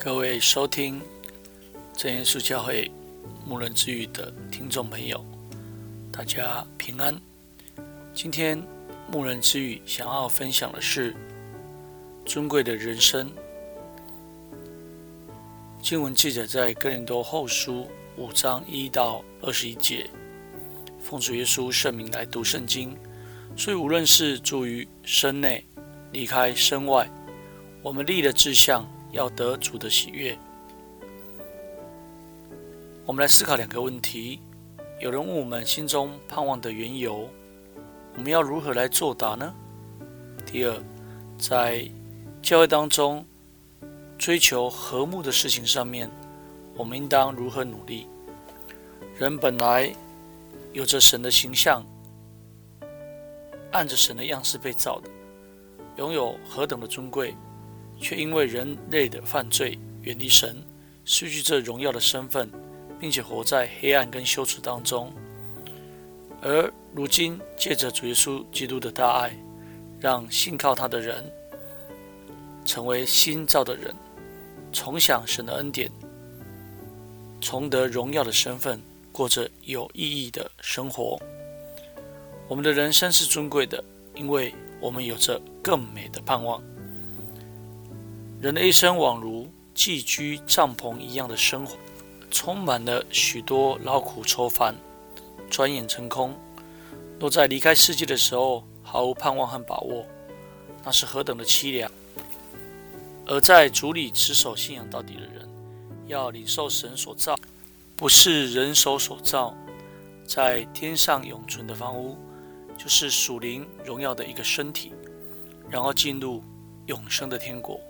各位收听真耶稣教会牧人之语的听众朋友，大家平安。今天牧人之语想要分享的是尊贵的人生。经文记载在哥林多后书五章一到二十一节，奉主耶稣圣名来读圣经。所以无论是住于身内，离开身外，我们立的志向。要得主的喜悦。我们来思考两个问题：有人问我们心中盼望的缘由，我们要如何来作答呢？第二，在教会当中追求和睦的事情上面，我们应当如何努力？人本来有着神的形象，按着神的样式被造的，拥有何等的尊贵。却因为人类的犯罪，远离神，失去这荣耀的身份，并且活在黑暗跟羞耻当中。而如今借着主耶稣基督的大爱，让信靠他的人成为新造的人，重享神的恩典，重得荣耀的身份，过着有意义的生活。我们的人生是尊贵的，因为我们有着更美的盼望。人的一生宛如寄居帐篷一样的生活，充满了许多劳苦愁烦，转眼成空。若在离开世界的时候毫无盼望和把握，那是何等的凄凉！而在主里持守信仰到底的人，要领受神所造，不是人手所造，在天上永存的房屋，就是属灵荣耀的一个身体，然后进入永生的天国。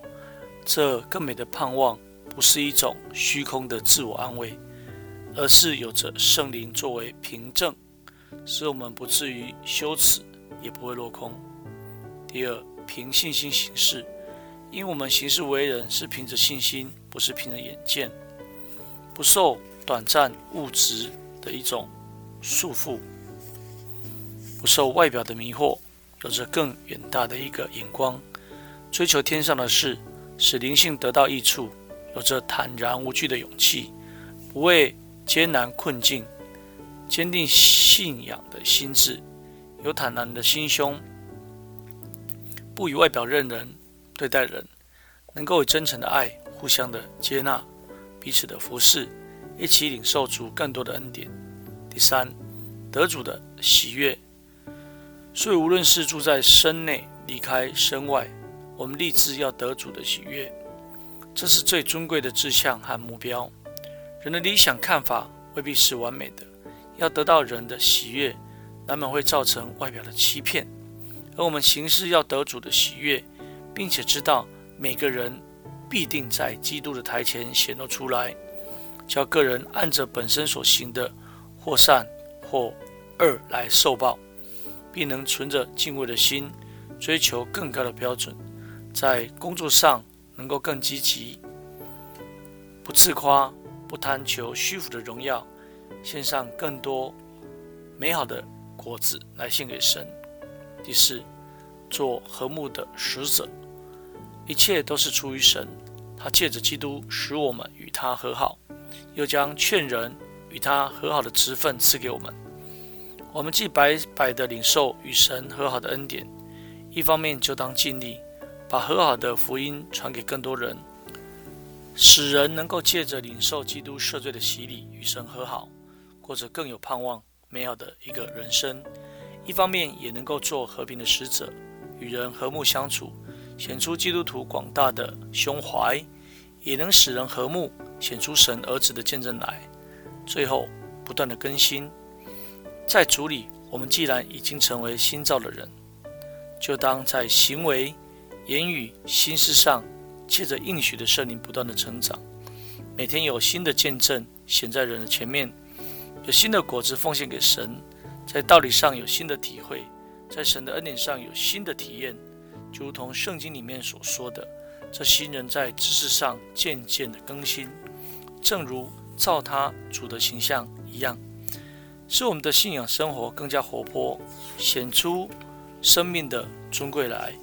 这更美的盼望，不是一种虚空的自我安慰，而是有着圣灵作为凭证，使我们不至于羞耻，也不会落空。第二，凭信心行事，因为我们行事为人是凭着信心，不是凭着眼见，不受短暂物质的一种束缚，不受外表的迷惑，有着更远大的一个眼光，追求天上的事。使灵性得到益处，有着坦然无惧的勇气，不畏艰难困境，坚定信仰的心志，有坦然的心胸，不以外表认人对待人，能够以真诚的爱互相的接纳，彼此的服侍，一起领受主更多的恩典。第三，得主的喜悦。所以无论是住在身内，离开身外。我们立志要得主的喜悦，这是最尊贵的志向和目标。人的理想看法未必是完美的，要得到人的喜悦，难免会造成外表的欺骗。而我们行事要得主的喜悦，并且知道每个人必定在基督的台前显露出来，叫个人按着本身所行的，或善或恶来受报，并能存着敬畏的心，追求更高的标准。在工作上能够更积极，不自夸，不贪求虚浮的荣耀，献上更多美好的果子来献给神。第四，做和睦的使者，一切都是出于神，他借着基督使我们与他和好，又将劝人与他和好的职分赐给我们。我们既白白的领受与神和好的恩典，一方面就当尽力。把和好的福音传给更多人，使人能够借着领受基督赦罪的洗礼，与神和好，过着更有盼望、美好的一个人生。一方面也能够做和平的使者，与人和睦相处，显出基督徒广大的胸怀，也能使人和睦，显出神儿子的见证来。最后，不断的更新，在主里，我们既然已经成为新造的人，就当在行为。言语、心思上，借着应许的圣灵不断的成长，每天有新的见证显在人的前面，有新的果子奉献给神，在道理上有新的体会，在神的恩典上有新的体验，就如同圣经里面所说的，这新人在知识上渐渐的更新，正如照他主的形象一样，使我们的信仰生活更加活泼，显出生命的尊贵来。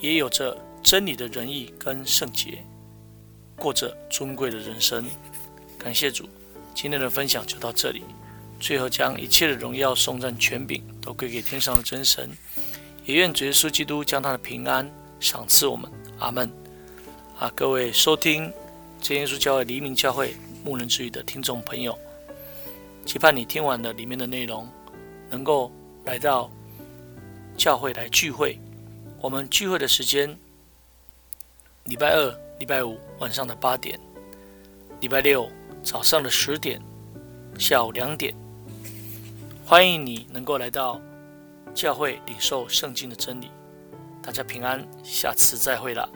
也有着真理的仁义跟圣洁。过着尊贵的人生。感谢主，今天的分享就到这里。最后，将一切的荣耀、颂赞、权柄都归给天上的真神。也愿主耶稣基督将他的平安赏赐我们。阿门。啊，各位收听真耶稣教会黎明教会牧人之语的听众朋友，期盼你听完了里面的内容，能够来到教会来聚会。我们聚会的时间：礼拜二、礼拜五晚上的八点，礼拜六早上的十点，下午两点。欢迎你能够来到教会领受圣经的真理。大家平安，下次再会了。